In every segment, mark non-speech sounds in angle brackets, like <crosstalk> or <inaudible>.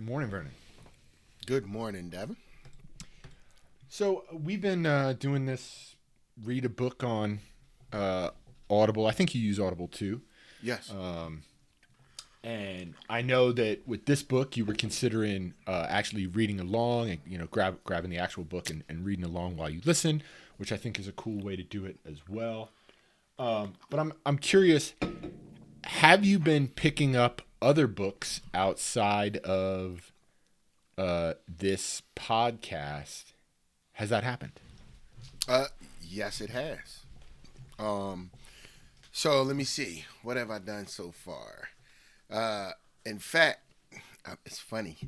Good morning, Vernon. Good morning, Devin. So we've been uh, doing this read a book on uh, Audible. I think you use Audible too. Yes. Um, and I know that with this book, you were considering uh, actually reading along and you know grab, grabbing the actual book and, and reading along while you listen, which I think is a cool way to do it as well. Um, but I'm I'm curious, have you been picking up other books outside of uh, this podcast? Has that happened? Uh, yes, it has. Um, so let me see. What have I done so far? Uh, in fact, uh, it's funny.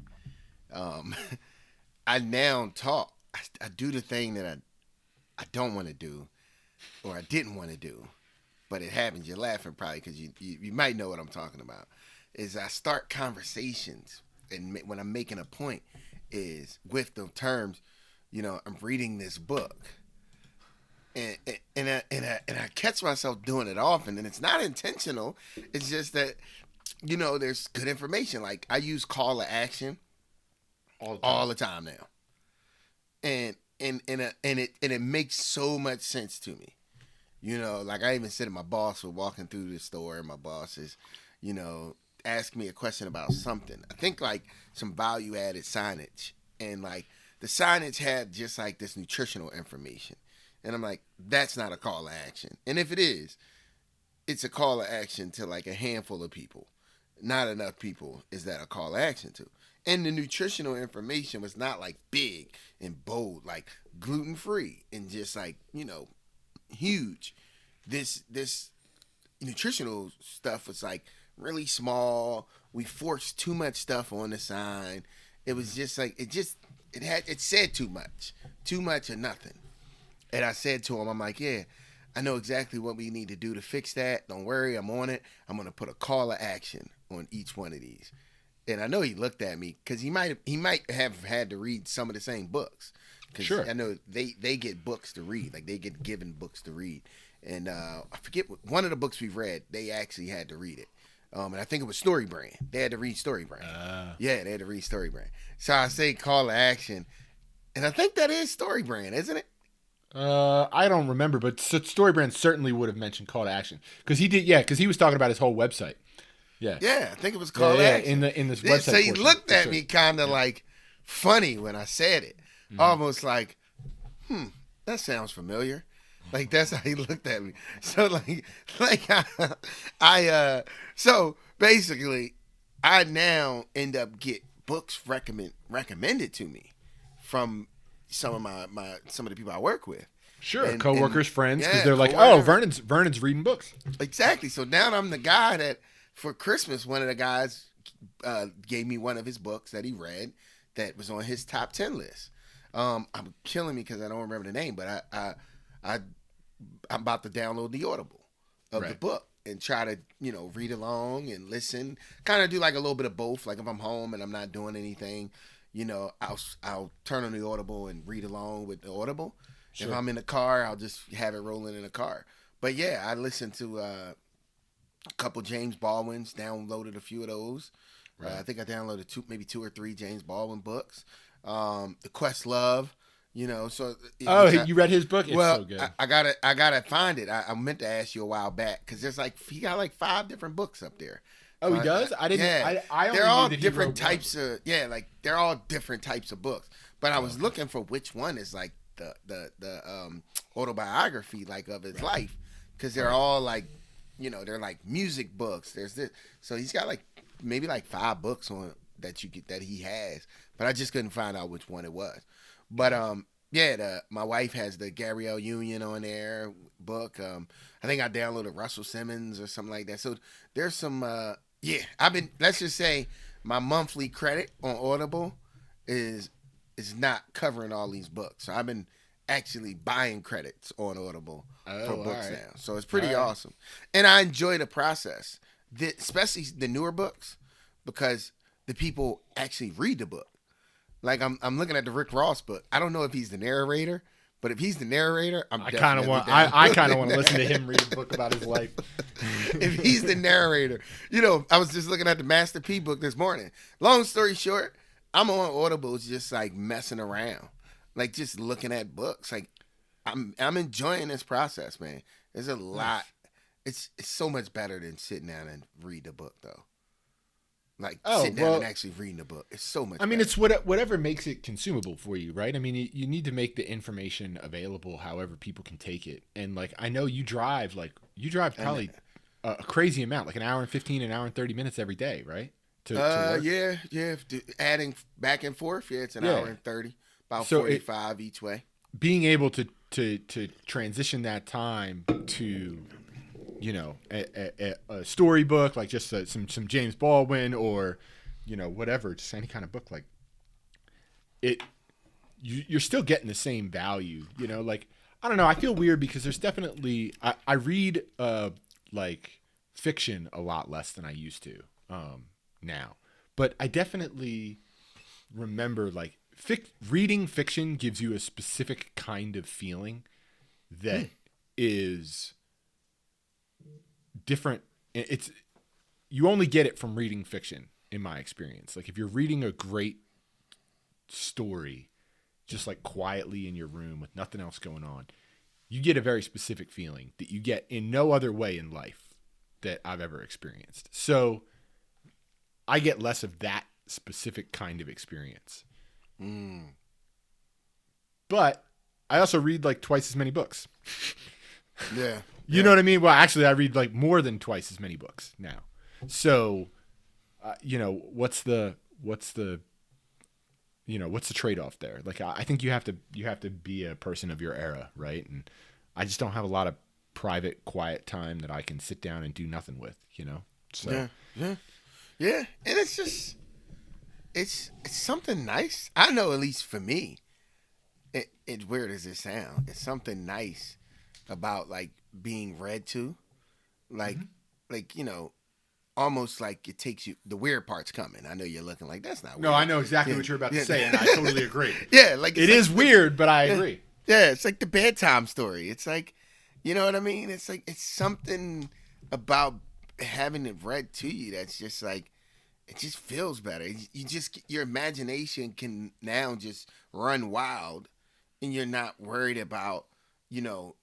Um, <laughs> I now talk. I, I do the thing that I I don't want to do, or I didn't want to do, but it happens. You're laughing probably because you, you you might know what I'm talking about. Is I start conversations, and when I'm making a point, is with the terms, you know, I'm reading this book and and and I, and I, and I catch myself doing it often, and it's not intentional. It's just that you know there's good information. Like I use call to action All all the time now, and and and uh, and it and it makes so much sense to me. You know, like I even said my boss, we're walking through the store, and my boss is, you know, ask me a question about something. I think like some value added signage, and like the signage had just like this nutritional information, and I'm like, that's not a call to action. And if it is, it's a call to action to like a handful of people. Not enough people is that a call to action to. And the nutritional information was not like big and bold, like gluten free and just like, you know, huge. This this nutritional stuff was like really small. We forced too much stuff on the sign. It was just like it just it had it said too much. Too much or nothing. And I said to him, I'm like, yeah, I know exactly what we need to do to fix that. Don't worry, I'm on it. I'm gonna put a call to action on each one of these. And I know he looked at me because he might he might have had to read some of the same books. Cause Sure. I know they they get books to read, like they get given books to read. And uh, I forget what, one of the books we've read, they actually had to read it. Um, and I think it was StoryBrand. They had to read StoryBrand. Uh, Yeah, they had to read StoryBrand. So I say call to action, and I think that is Story Brand, isn't it? Uh, I don't remember, but StoryBrand certainly would have mentioned call to action because he did. Yeah, because he was talking about his whole website. Yeah, Yeah, I think it was Yeah, call to yeah, action. in the in this Yeah, website. so he portion, looked at sure. me kind of like funny when I said it, Mm-hmm. almost like, hmm, that sounds familiar. Like that's how he looked at me. <laughs> So like, like I, I uh, so basically, I now end up get books recommend recommended to me from some of my my some of the people I work with. Sure, and- coworkers, and- friends, because yeah, they're like, "Oh. Vernon's Vernon's reading books." Exactly. So now I'm the guy that for Christmas, one of the guys uh, gave me one of his books that he read that was on his top ten list. Um, I'm killing me because I don't remember the name, but I, I, I, I'm about to download the Audible of the book and try to you know read along and listen. Kind of do like a little bit of both. Like if I'm home and I'm not doing anything, you know, I'll I'll turn on the Audible and read along with the Audible. If I'm in the car, I'll just have it rolling in the car. But yeah, I listened to uh, a couple James Baldwin's, downloaded a few of those. Uh, Right. I think I downloaded two, maybe two or three James Baldwin books. Um, the Questlove, you know. So Oh, I- you read his book? It's well, so good. I, I gotta, I gotta find it. I, I meant to ask you a while back because there's like he got like five different books up there. oh, he does. I didn't. yeah. I, I only they're all different types of yeah, like they're all different types of books. But I was looking for which one is like the the the um autobiography like of his life because they're all like you know they're like music books. There's this, so he's got like maybe like five books on that you get that he has, but I just couldn't find out which one it was. But um yeah, the, my wife has the Gabrielle Union on there book. Um, I think I downloaded Russell Simmons or something like that. So there's some uh yeah, I've been let's just say my monthly credit on Audible is is not covering all these books. So I've been actually buying credits on Audible Oh, for books right. now. So it's pretty All right. awesome. And I enjoy the process. The, especially the newer books because the people actually read the book. Like I'm I'm looking at the Rick Ross book. I don't know if he's the narrator, but if he's the narrator, I'm I kind of want. I, I kind of want to listen to him read a book about his life. <laughs> if he's the narrator. You know, I was just looking at the Master P book this morning. Long story short, I'm on Audible just like messing around, like just looking at books. Like I'm I'm enjoying this process, man. There's a lot. It's it's so much better than sitting down and read the book though. Like Oh, sitting down well- and actually reading the book. It's so much. I mean, better. it's what, whatever makes it consumable for you, right? I mean, you, you need to make the information available however people can take it. And like, I know you drive, like, you drive probably a, a crazy amount, like an hour and 15, an hour and 30 minutes every day, right? To, to Uh, work. yeah, yeah. Adding back and forth, yeah, it's an Yeah. hour and thirty, about So it- forty-five each way. Being able to, to, to transition that time to, you know, a, a, a- a storybook, like just uh some, some James Baldwin or, you know, whatever, just any kind of book, like, it, you, you're still getting the same value, you know, like, I don't know. I feel weird because there's definitely, I, I read, uh, like fiction a lot less than I used to, um, now, but I definitely remember like fic- reading fiction gives you a specific kind of feeling that is different. It's, you only get it from reading fiction in my experience. Like if you're reading a great story, just like quietly in your room with nothing else going on, you get a very specific feeling that you get in no other way in life that I've ever experienced. So I get less of that specific kind of experience. Mm. But I also read like twice as many books. <laughs> Yeah, You know what I mean? Well, actually, I read like more than twice as many books now. So, uh, you know, what's the what's the you know what's the trade off there? Like, I, I think you have to you have to be a person of your era, right? And I just don't have a lot of private, quiet time that I can sit down and do nothing with. You know, so Yeah, yeah, yeah. And it's just, it's it's something nice. I know, at least for me, it, it weird as it sounds it's something nice about like being read to, like, mm-hmm. like you know, almost like it takes you. The weird part's coming. I know you're looking like that's not. no. I know exactly Yeah, what you're about to yeah. say, and I <laughs> totally agree. Yeah, like It it's is weird, but I agree. Yeah, it's like the bedtime story. It's like, you know what I mean? It's like it's something about having it read to you that's just like it just feels better. You just your imagination can now just run wild, and you're not worried about you know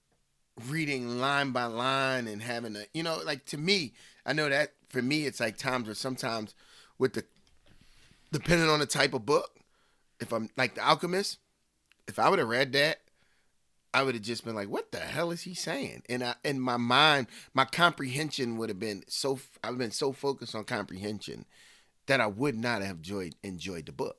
reading line by line and having a you know like to me I know that for me it's like times where sometimes with the depending on the type of book if I'm like the Alchemist if I would have read that, I would have just been like, "What the hell is he saying?" And I, in my mind, my comprehension would have been so. I've been so focused on comprehension that I would not have enjoyed enjoyed the book.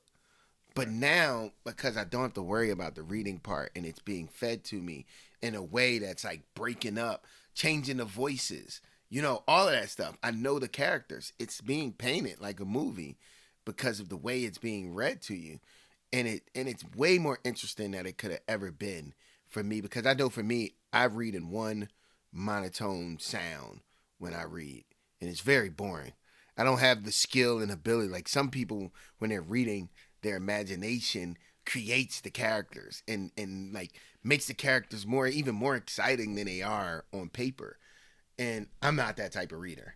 But now, because I don't have to worry about the reading part and it's being fed to me in a way that's like breaking up, changing the voices, you know, all of that stuff. I know the characters. It's being painted like a movie because of the way it's being read to you. And it and it's way more interesting than it could have ever been for me because I know for me, I read in one monotone sound when I read. And it's very boring. I don't have the skill and ability like some people when they're reading their imagination creates the characters and and like makes the characters more even more exciting than they are on paper. And I'm not that type of reader.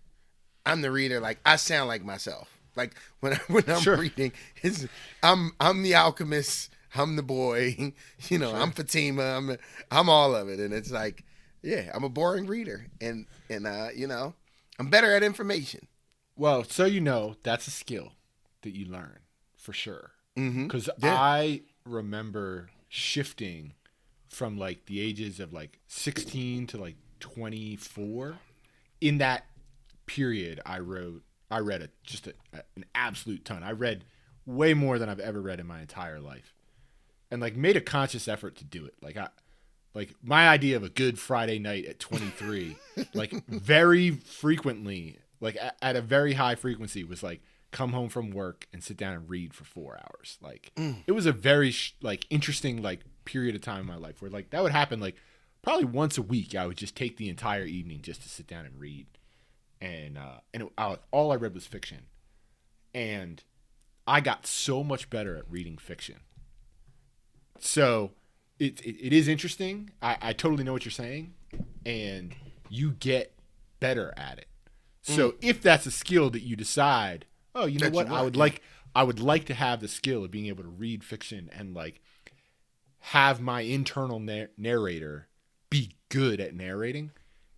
I'm the reader like I sound like myself. Like <laughs> when I, when I'm Sure. reading, it's, I'm I'm the alchemist. I'm the boy. <laughs> You know, I'm Fatima. I'm I'm all of it, and it's like, yeah, I'm a boring reader, and and uh, you know, I'm better at information. Well, so you know, that's a skill that you learn for sure. Mm-hmm. Because Yeah. I remember shifting from like the ages of like 16 to like 24. In that period, I wrote, I read a, just a, a- an absolute ton. I read way more than I've ever read in my entire life, and like made a conscious effort to do it. Like I, like my idea of a good Friday night at 23, <laughs> like very frequently, like at, at a very high frequency, was like come home from work and sit down and read for four hours. Like it was a very sh- like interesting like period of time in my life where like that would happen like probably once a week. I would just take the entire evening just to sit down and read, and uh, and it, I, all I read was fiction, and I got so much better at reading fiction. So it, it, it is interesting. I, I totally know what you're saying, and you get better at it. So if that's a skill that you decide oh, you know That you what? I would yeah. like I would like to have the skill of being able to read fiction and like have my internal nar- narrator be good at narrating.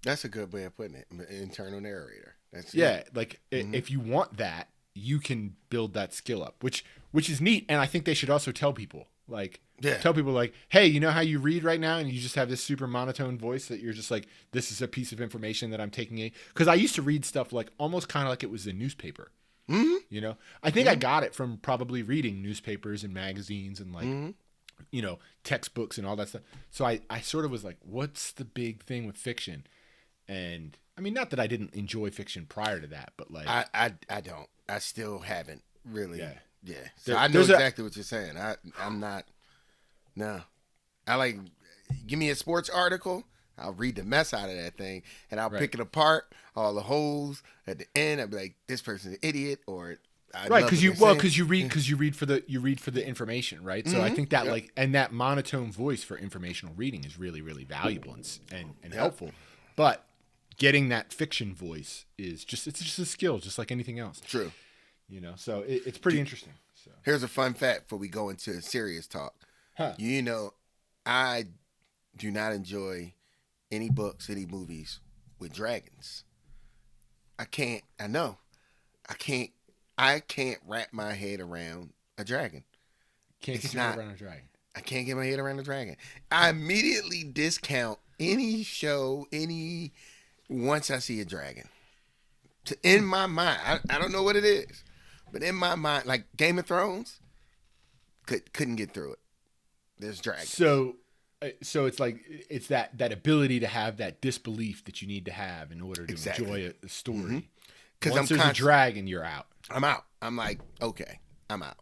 That's a good way of putting it. Internal narrator. That's Yeah, like i Mhm. if you want that, you can build that skill up, which which is neat. And I think they should also tell people like Yeah. tell people like, hey, you know how you read right now, and you just have this super monotone voice that you're just like, this is a piece of information that I'm taking in. Because I used to read stuff like almost kind of like it was a newspaper. Mhm. You know, I think I got it from probably reading newspapers and magazines and like Mhm. you know textbooks and all that stuff. So I I sort of was like, what's the big thing with fiction? And I mean, not that I didn't enjoy fiction prior to that, but like I, I I don't. I still haven't really. Yeah. Yeah. So There- I know there's a- exactly what you're saying. I I'm not. No. I like. Give me a sports article. I'll read the mess out of that thing, and I'll Right. pick it apart, all the holes at the end. I'll be like, "This person's an idiot," or I right because you well because you read because you read for the you read for the information right so i Mhm. think that Yep. like and that monotone voice for informational reading is really really valuable and and, and Yep. helpful but getting that fiction voice is just it's just a skill just like anything else True. you know so it, it's pretty interesting so Here's a fun fact before we go into a serious talk. Huh. You know, I do not enjoy any books, any movies with dragons. I can't. I know. I can't. I can't wrap my head around a dragon. can't It's get your head not- around a dragon I can't get my head around a dragon. I immediately discount any show, any once I see a dragon. To, in my mind, I, I don't know what it is, but in my mind, like Game of Thrones, could couldn't get through it. There's dragons. so Uh, so it's like it's that that ability to have that disbelief that you need to have in order to Exactly. enjoy a, a story mm-hmm. Because once I'm there's conscious. a dragon you're out I'm out. I'm like, okay, I'm out.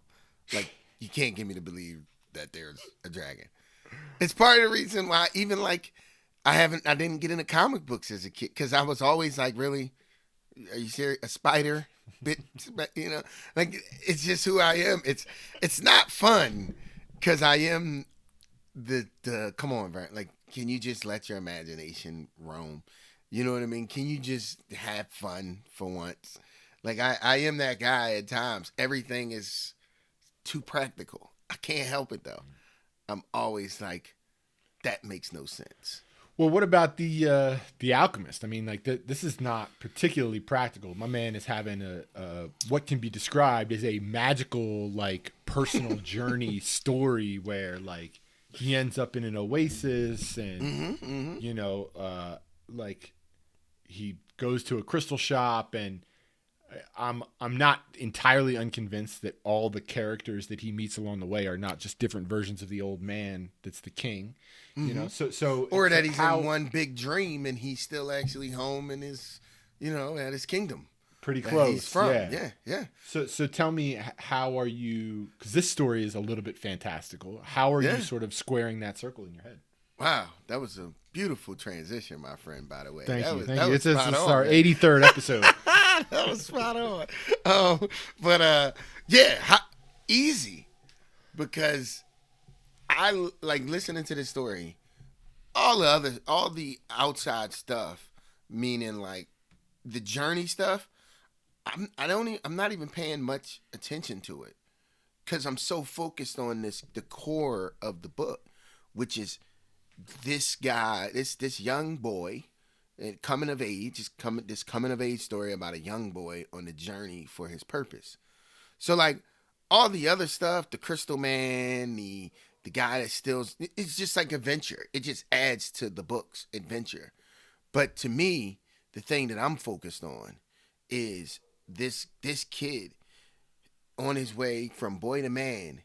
Like, you can't get me to believe that there's a dragon. It's part of the reason why, even like, I haven't, I didn't get into comic books as a kid because I was always like, really, are you serious? A spider bit, you know, like it's just who I am. It's, it's not fun because I am the, the, come on, Brent. Like, can you just let your imagination roam? You know what I mean? Can you just have fun for once? Like I, I am that guy at times. Everything is too practical. I can't help it though. I'm always like, that makes no sense. Well, what about the uh, the alchemist? I mean, like th- this is not particularly practical. My man is having a, a what can be described as a magical, like personal <laughs> journey story where like he ends up in an oasis and Mm-hmm, mm-hmm. you know, uh, like he goes to a crystal shop and. I'm I'm not entirely unconvinced that all the characters that he meets along the way are not just different versions of the old man that's the king, you know. So so Or that he's how- in one big dream and he's still actually home in his, you know, at his kingdom. Pretty close. Yeah. yeah, yeah. So so tell me, how are you? Because this story is a little bit fantastical. How are Yeah. you sort of squaring that circle in your head? Wow, that was a beautiful transition, my friend. By the way, Thank that you, was, thank you. It's, it's, spot it's on, our 83rd episode. <laughs> that was spot on. Um, but uh, yeah, how, easy because I like listening to this story. All the other, all the outside stuff, meaning like the journey stuff. I'm, I don't. e- I'm not even paying much attention to it because I'm so focused on this, the core of the book, which is this guy, this this young boy and coming of age is coming this coming of age story about a young boy on the journey for his purpose. So like all the other stuff, the Crystal Man, the the guy that steals, it's just like adventure. It just adds to the book's adventure. But to me, the thing that I'm focused on is this this kid on his way from boy to man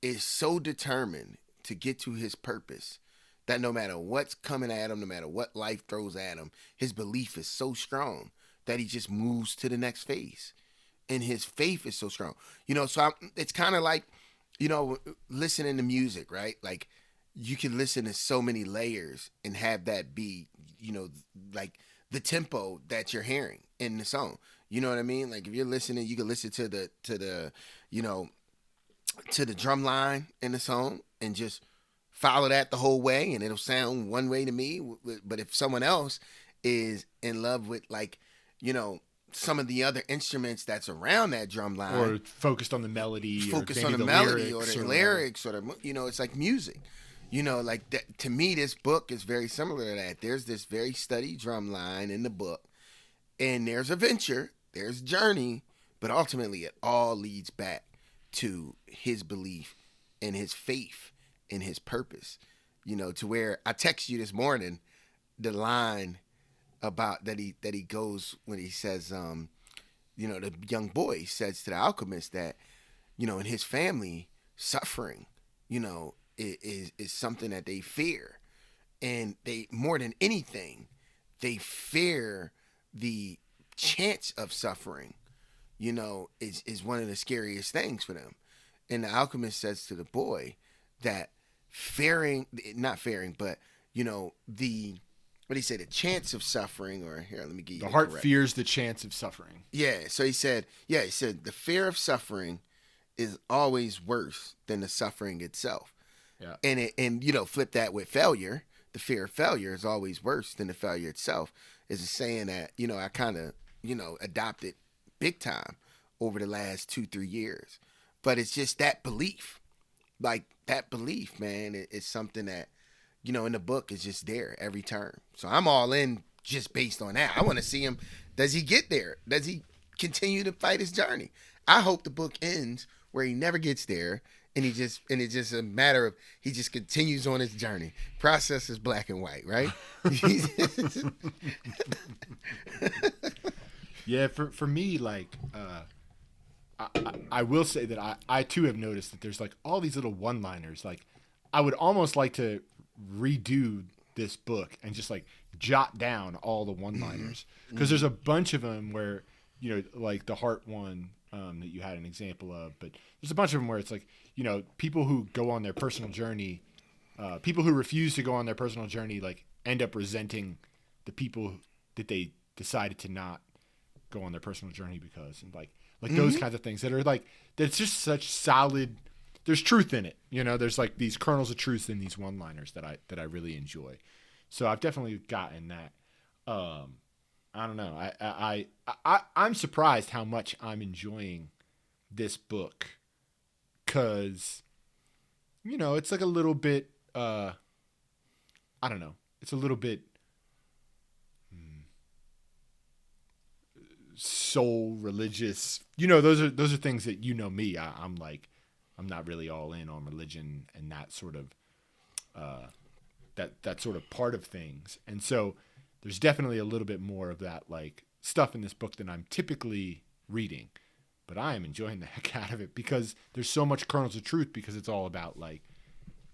is so determined to get to his purpose that no matter what's coming at him, no matter what life throws at him, his belief is so strong that he just moves to the next phase. And his faith is so strong. You know, so I'm, it's kind of like, you know, listening to music, right? Like you can listen to so many layers and have that be, you know, like the tempo that you're hearing in the song. You know what I mean? Like if you're listening, you can listen to the to the, you know, to the drum line in the song and just follow that the whole way and it'll sound one way to me but if someone else is in love with like you know some of the other instruments that's around that drum line or focused on the melody, focus or on maybe the, melody lyrics or the or lyrics or the you know it's like music you know like that to me this book is very similar to that. There's this very steady drum line in the book and there's a venture there's journey but ultimately it all leads back to his belief and his faith and his purpose. You know to where i text you this morning the line about that he that he goes when he says um you know the young boy says to the alchemist that you know in his family suffering you know is is something that they fear and they more than anything they fear the chance of suffering you know is is one of the scariest things for them and the alchemist says to the boy that fearing not fearing but you know the what do he say the chance of suffering or here let me give you The the heart correct- fears the chance of suffering. yeah, so he said, yeah, he said the fear of suffering is always worse than the suffering itself. Yeah. And it and you know, flip that with failure. The fear of failure is always worse than the failure itself. Is a saying that, you know, I kind of, you know, adopted big time over the last 2-3 years. But it's just that belief. Like that belief, man, it, it's something that you know, in the book is just there every turn. So I'm all in just based on that. I want to see him. Does he get there? Does he continue to fight his journey? I hope the book ends where he never gets there and he just and it's just a matter of he just continues on his journey. Process is black and white, right? <laughs> Yeah, for for me, like, uh, I, I, I will say that I, I too have noticed that there's like all these little one liners. Like, I would almost like to redo this book and just like jot down all the one liners because there's a bunch of them where you know, like the heart one um, that you had an example of, but there's a bunch of them where it's like you know people who go on their personal journey, uh, people who refuse to go on their personal journey, like end up resenting the people that they decided to not go on their personal journey because and like like those kinds of things that are like that's just such solid there's truth in it you know? There's like these kernels of truth in these one liners that i that i really enjoy. So i've definitely gotten that um i don't know. I i i, I i'm surprised how much i'm enjoying this book because you know it's like a little bit uh i don't know. It's a little bit soul religious. You know those are those are things that you know me I, i'm like i'm not really all in on religion and that sort of uh that that sort of part of things. And so there's definitely a little bit more of that like stuff in this book than i'm typically reading but i am enjoying the <laughs> heck out of it because there's so much kernels of truth because it's all about like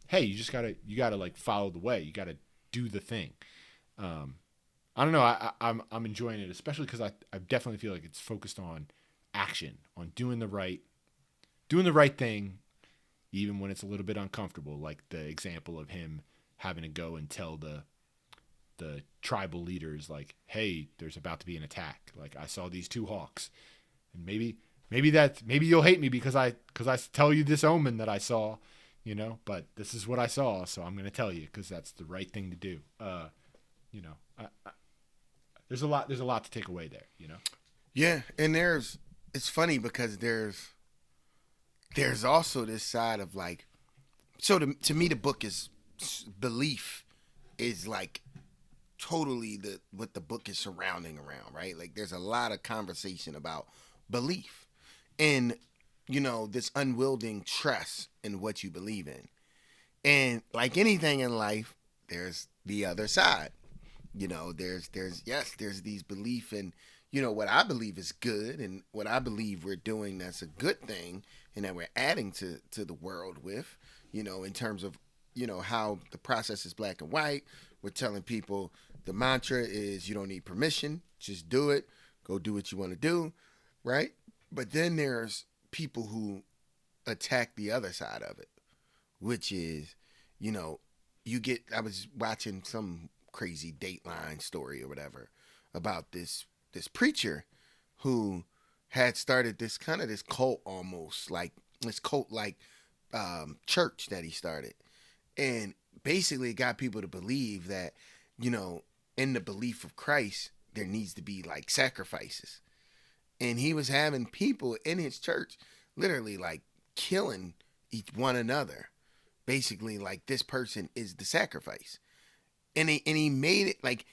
hey you just gotta you gotta like follow the way you gotta do the thing um I don't know. I, I, I'm I'm enjoying it, especially because I, I definitely feel like it's focused on action, on doing the right, doing the right thing, even when it's a little bit uncomfortable. Like the example of him having to go and tell the the tribal leaders, like, "Hey, there's about to be an attack. Like I saw these two hawks, and maybe maybe that maybe you'll hate me because I because I tell you this omen that I saw, you know. But this is what I saw, so I'm gonna tell you because that's the right thing to do. Uh, you know, I, I, there's a lot there's a lot to take away there you know Yeah, and there's it's funny because there's there's also this side of like so to, to me the book is belief is like totally the what the book is surrounding around, right? Like there's a lot of conversation about belief and you know this unwielding trust in what you believe in. And like anything in life, there's the other side. You know, there's there's yes, there's these belief in you know what I believe is good and what I believe we're doing that's a good thing and that we're adding to to the world with, you know, in terms of you know how the process is black and white. We're telling people the mantra is you don't need permission, just do it. Go do what you want to do, right? But then there's people who attack the other side of it, which is, you know, you get I was watching some crazy Dateline story or whatever about this this preacher who had started this kind of this cult almost like this cult like um, church that he started and basically got people to believe that you know in the belief of christ there needs to be like sacrifices. And he was having people in his church literally like killing each one another. Basically like this person is the sacrifice. And he and he made it like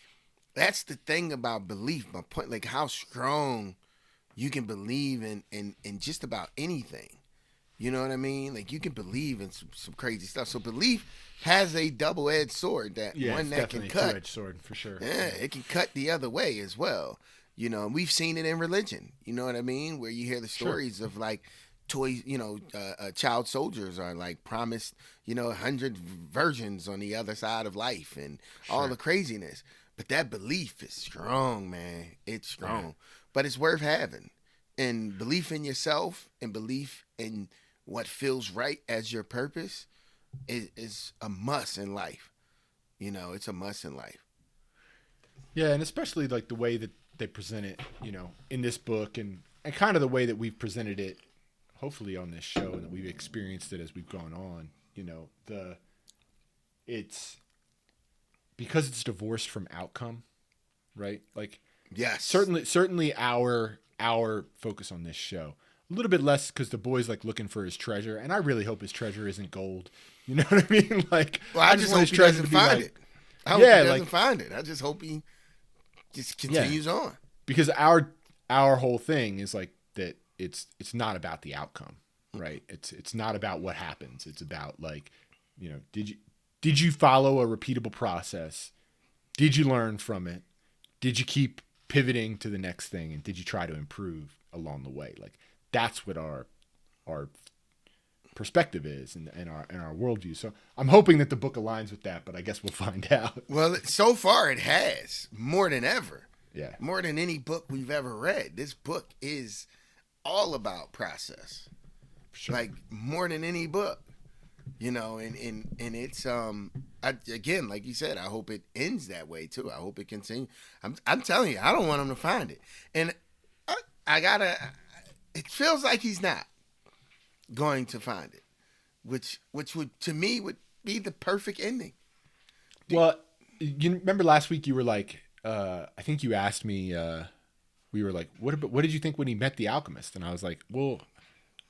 that's the thing about belief my point like how strong you can believe in in, in just about anything you know what i mean like you can believe in some, some crazy stuff so belief has a double-edged sword that Yeah, one that can cut two-edged sword for sure. yeah, it can cut the other way as well. You know, and we've seen it in religion. You know what I mean? Where you hear the Sure. stories of like toys, you know, uh, uh, child soldiers are like promised, you know, a hundred virgins on the other side of life and all the craziness. But that belief is strong, man. It's strong, but it's worth having. And belief in yourself and belief in what feels right as your purpose is, is a must in life. You know, it's a must in life. Yeah, and especially like the way that they present it, you know, in this book and and kind of the way that we've presented it hopefully on this show and that we've experienced it as we've gone on, you know, the it's because it's divorced from outcome, right? Like Yes. certainly certainly our our focus on this show a little bit less because the boy's like looking for his treasure and i really hope his treasure isn't gold. <laughs> You know what i mean? <laughs> Like Well, I, just want hope his he treasure doesn't find like- it. I hope Yeah, he doesn't like- find it. I just hope he just continues on. because our our whole thing is like that it's it's not about the outcome mm-hmm. right? It's it's not about what happens. It's about like you know did you did you follow a repeatable process? Did you learn from it? Did you keep pivoting to the next thing and did you try to improve along the way? Like that's what our our perspective is and, and our and our worldview so i'm hoping that the book aligns with that but i guess we'll <laughs> find out Well, so far it has more than ever, yeah more than any book we've ever read. This book is all about process, sure. like more than any book, you know. And and and it's um, I, again, like you said, I hope it ends that way too. I hope it continues. I'm I'm telling you, I don't want them to find it, and I, I gotta. It feels like he's not going to find it, which which would to me would be the perfect ending. Well, you remember last week you were like, uh, I think you asked me, uh, we were like, what about, what did you think when he met the alchemist? And I was like, well,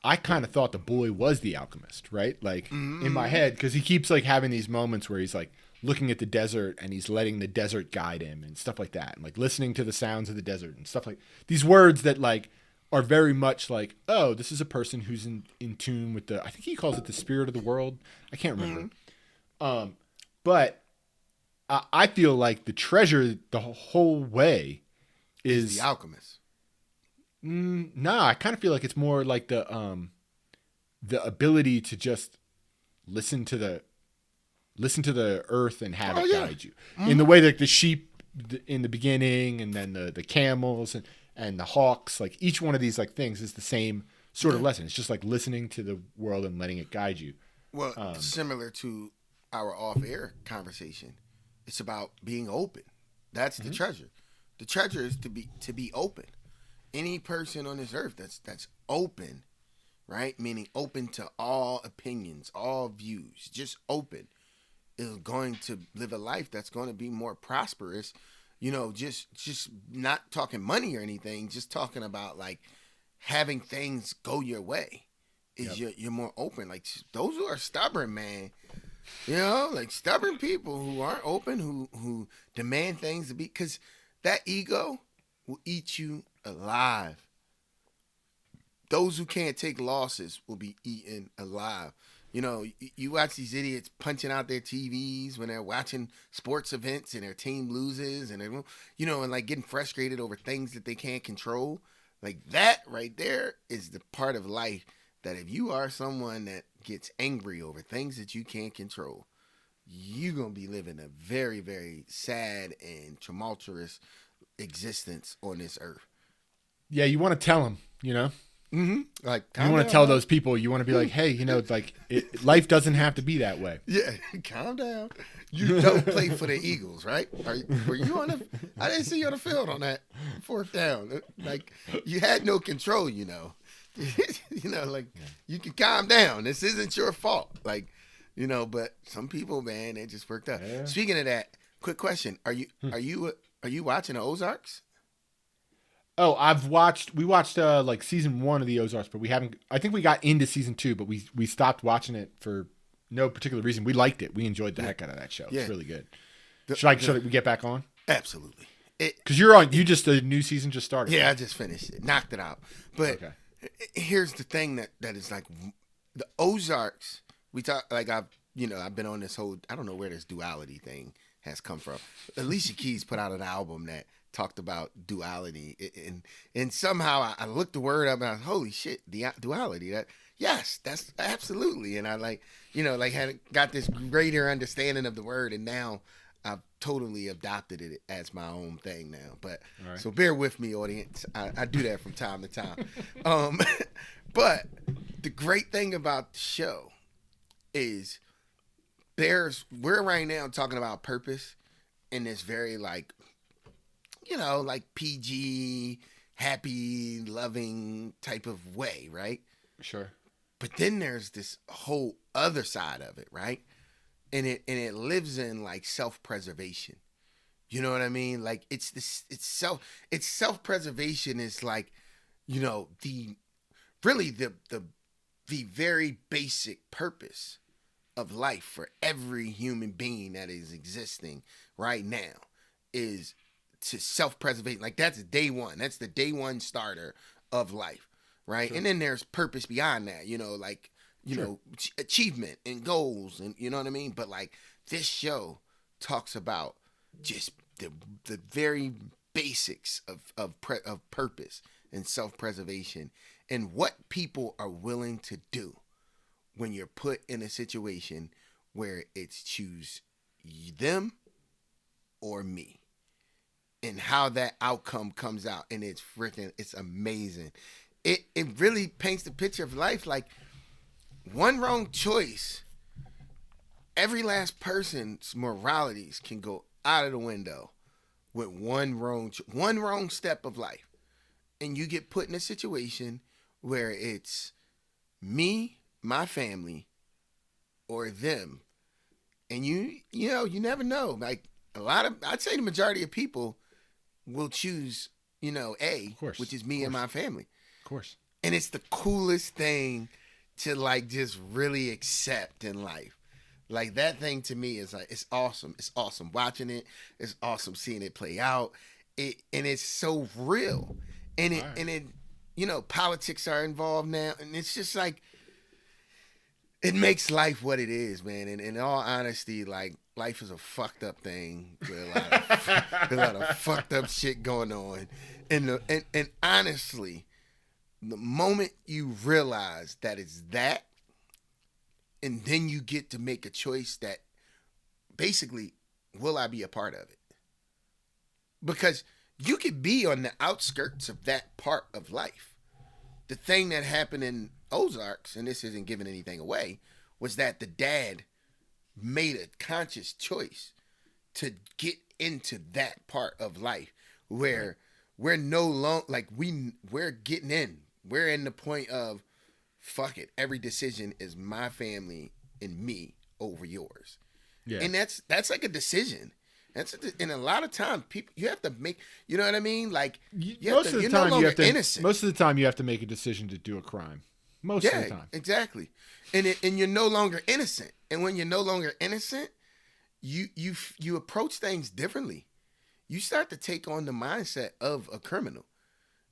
I kind of thought the boy was the alchemist, right? Like in my head, because he keeps like having these moments where he's like looking at the desert and he's letting the desert guide him and stuff like that, and like listening to the sounds of the desert and stuff like these words that like are very much like, oh, this is a person who's in in tune with the. I think he calls it the spirit of the world. I can't remember. Um, but I, I feel like the treasure the whole way is The Alchemist. Mm, nah, I kind of feel like it's more like the um the ability to just listen to the listen to the earth and have Oh, it yeah. guide you in the way that the sheep in the beginning and then the the camels and and the hawks like each one of these like things is the same sort of lesson it's just like listening to the world and letting it guide you Well, Um, similar to our off-air conversation, it's about being open. That's Mm-hmm. the treasure. The treasure is to be to be open. Any person on this earth that's that's open, right? Meaning open to all opinions, all views, just open, is going to live a life that's going to be more prosperous. You know, just just not talking money or anything, just talking about like having things go your way is Yep. you're, you're more open. Like those who are stubborn, man, you know, like stubborn people who aren't open, who who demand things to be, because that ego will eat you alive. Those who can't take losses will be eaten alive. You know, you watch these idiots punching out their TVs when they're watching sports events and their team loses, and you know, and like getting frustrated over things that they can't control. Like that right there is the part of life that if you are someone that gets angry over things that you can't control, you're gonna be living a very, very sad and tumultuous existence on this earth. yeah you want to tell them you know Mm-hmm. Like you want to tell those people you want to be like hey you know like it, life doesn't have to be that way <laughs> Yeah, calm down. You don't play for the Eagles, right? Are, were you on the? I didn't see you on the field on that fourth down. Like you had no control, you know. <laughs> you know, like you can calm down. This isn't your fault. Like, you know, but some people, man, they just worked out. Yeah. Speaking of that, quick question: Are you are you are you watching the Ozarks? Oh, I've watched. We watched uh like season one of the Ozarks, but we haven't. I think we got into season two, but we we stopped watching it for no particular reason. We liked it. We enjoyed the heck out of that show. Yeah. It's really good. The- should I? the- Should we get back on? Absolutely. Because you're on. You just the new season just started. yeah, I just finished it, knocked it out. But Okay. here's the thing that that is like the Ozarks. We talk like I've you know I've been on this whole I don't know where this duality thing has come from. Alicia Keys put out an album that talked about duality, and and somehow I, looked the word up and I was holy shit, the duality. That yes, that's absolutely. And I like you know like had got this greater understanding of the word, and now. I've totally adopted it as my own thing now, but right. so bear with me, audience. I, I do that from time to time. <laughs> Um, <laughs> but the great thing about the show is there's we're right now talking about purpose in this very like you know like PG, happy, loving type of way, right? Sure. But then there's this whole other side of it, right? And it and it lives in like self-preservation. You know what I mean? Like it's this it's self it's self-preservation is like, you know, the really the the the very basic purpose of life for every human being that is existing right now is to self-preservation. Like that's day one. That's the day one starter of life, right? Sure. And then there's purpose beyond that. You know, like you Sure. know ach- achievement and goals, and you know what I mean. But like this show talks about just the the very basics of of pre- of purpose and self-preservation and what people are willing to do when you're put in a situation where it's choose them or me and how that outcome comes out and it's freaking it's amazing. It it really paints the picture of life like one wrong choice every last person's moralities can go out of the window with one wrong one wrong step of life. And you get put in a situation where it's me my family or them. And you you know you never know. Like a lot of i'd say the majority of people will choose you know a course, which is me and my family. Of course. and it's the coolest thing to like just really accept in life. Like that thing to me is like it's awesome. It's awesome watching it. It's awesome seeing it play out. It and it's so real. And it Right. and it you know politics are involved now. And it's just like it makes life what it is man. And in all honesty like life is a fucked up thing. A lot of, <laughs> a lot of fucked up shit going on. And the, and, and honestly the moment you realize that it's that and then you get to make a choice that basically will i be a part of it? Because you could be on the outskirts of that part of life. The thing that happened in ozarks and this isn't giving anything away was that the dad made a conscious choice to get into that part of life where we're no long like we we're getting in we're in the point of fuck it every decision is my family and me over yours Yeah. and that's that's like a decision that's a, and a lot of times people you have to make you know what i mean like You- most to- of the you're no time, you have to. innocent. Most of the time, you have to make a decision to do a crime. Most of the yeah time. exactly. And it, and you're no longer innocent. And when you're no longer innocent you you you approach things differently. You start to take on the mindset of a criminal.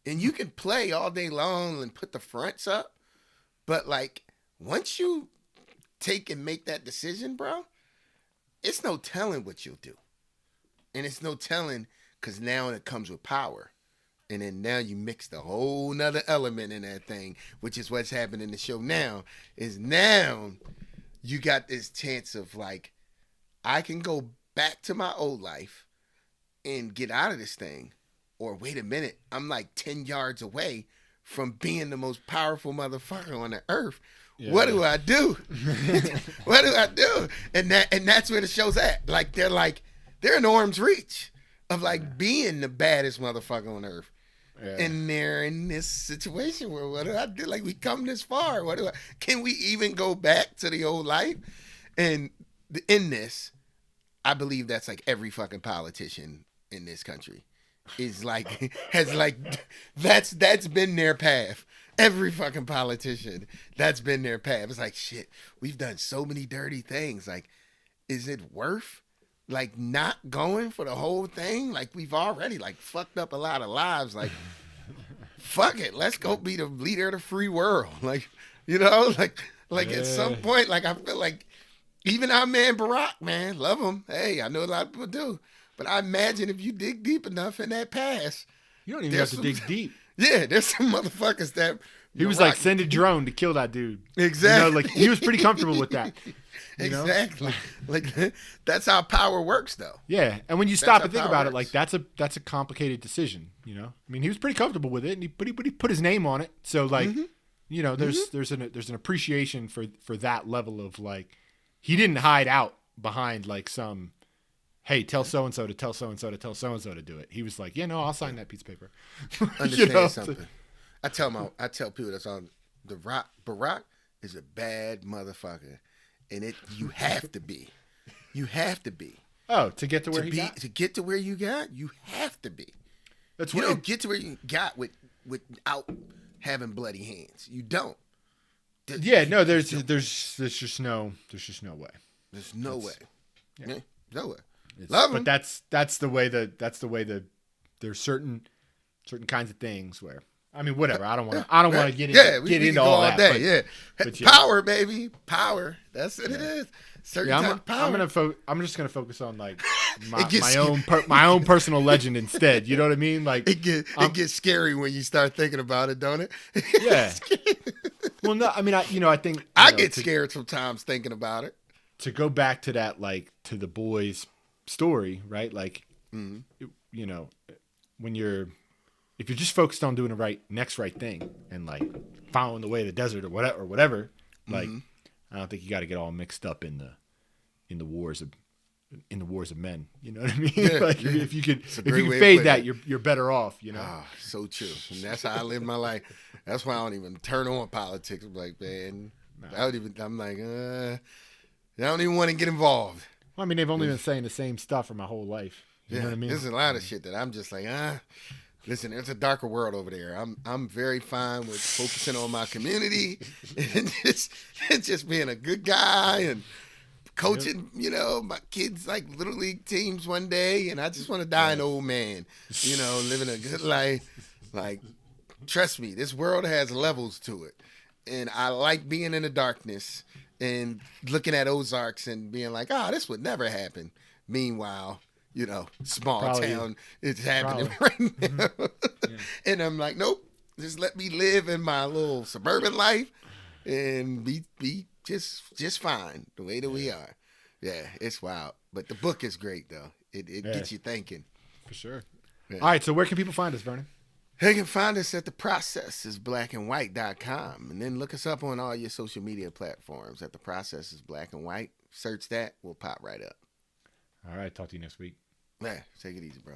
And you can play all day long and put the fronts up but like once you take and make that decision bro it's no telling what you'll do. And it's no telling because now it comes with power and then now you mixed a whole nother element in that thing which is what's happening in the show now is now you got this chance of like i can go back to my old life and get out of this thing or wait a minute i'm like 10 yards away from being the most powerful motherfucker on the earth. What do i do? <laughs> <laughs> What do i do? And that and that's where the show's at. Like they're like they're in arm's reach of like being the baddest motherfucker on earth Yeah. and they're in this situation where what do I do? Like we come this far. What do I can we even go back to the old life? And in this, I believe that's like every fucking politician in this country is like <laughs> has like that's that's been their path. Every fucking politician that's been their path. It's like shit. We've done so many dirty things. Like, is it worth like not going for the whole thing? Like we've already like fucked up a lot of lives. Like, <laughs> fuck it. Let's go be the leader of the free world. <laughs> Like, you know, <laughs> like like at some point, like I feel like even our man Barack, man, love him. Hey, I know a lot of people do. But I imagine if you dig deep enough in that past, You don't even have to dig deep. yeah, there's some motherfuckers that He was like, send a drone to kill that dude. Exactly. You know, like he was pretty comfortable with that. <laughs> you know? exactly. Like that's how power works, though. Yeah, and when you stop how and think about it, like that's a that's a complicated decision. You know, I mean, he was pretty comfortable with it, and he but he, but he put his name on it. So like, Mm-hmm. you know, there's there's an there's an appreciation for for that level of like, he didn't hide out behind like some, hey, tell so and so to tell so and so to tell so and so to do it. He was like, yeah, no, I'll sign that piece of paper. <laughs> You Understand know? something. I tell my I tell people that's on the rock. Barack is a bad motherfucker, and it you have to be. You have to be Oh, to get to where to he be got. to get to where you got. You have to be. That's You what. don't get to where you got with without having bloody hands. You don't. Th- yeah, no, there's there's there's just no there's just no way. There's no way. yeah. Yeah, no way. It's- Love but 'em. that's that's the way that that's the way that there's certain certain kinds of things where I mean whatever I don't want to <laughs> I don't want to get into, yeah, we, get we into all all that. day. but- yeah. but yeah. power, baby, power. That's what it is. Certain yeah, I'm, of power. I'm gonna fo- I'm just gonna focus on like <laughs> my, my own per- my own personal legend instead. You know what I mean? Like It get I'm- it gets scary when you start thinking about it, don't it? <laughs> Yeah. well, no, I mean I you know I think I know, get to, scared sometimes thinking about it. to go back to that like to the boys story right like Mm-hmm. you know when you're if you're just focused on doing the right next right thing and like following the way of the desert or whatever or whatever like Mm-hmm. i don't think you got to get all mixed up in the in the wars of in the wars of men you know what i <laughs> mean Yeah, like yeah. if you could if you fade that you're you're better off you know Ah, so true. And that's how I live my life. That's why I don't even turn on politics. I'm like, man, I don't even. I'm like, uh, I don't even want to get involved. well, i mean they've only been saying the same stuff for my whole life you Yeah, know what i mean there's a lot of shit that I'm just like, ah. Listen, it's a darker world over there. I'm I'm very fine with focusing on my community <laughs> and just and just being a good guy and coaching, you know, my kids like little league teams one day, and I just want to die an old man, you know, living a good life. Like, trust me, this world has levels to it, and I like being in the darkness and looking at Ozarks and being like, oh, this would never happen. Meanwhile, you know, small Probably. town, it's happening right mm-hmm. now, <laughs> and I'm like, nope, just let me live in my little suburban life and be be just just fine the way that we are. Yeah, it's wild. But the book is great though. It it Yeah. gets you thinking. for sure Yeah. all right so where can people find us vernon They can find us at the process is blackandwhite.com and then look us up on all your social media platforms at the process is black and white. Search that, we'll pop right up. all right talk to you next week Yeah, take it easy, bro.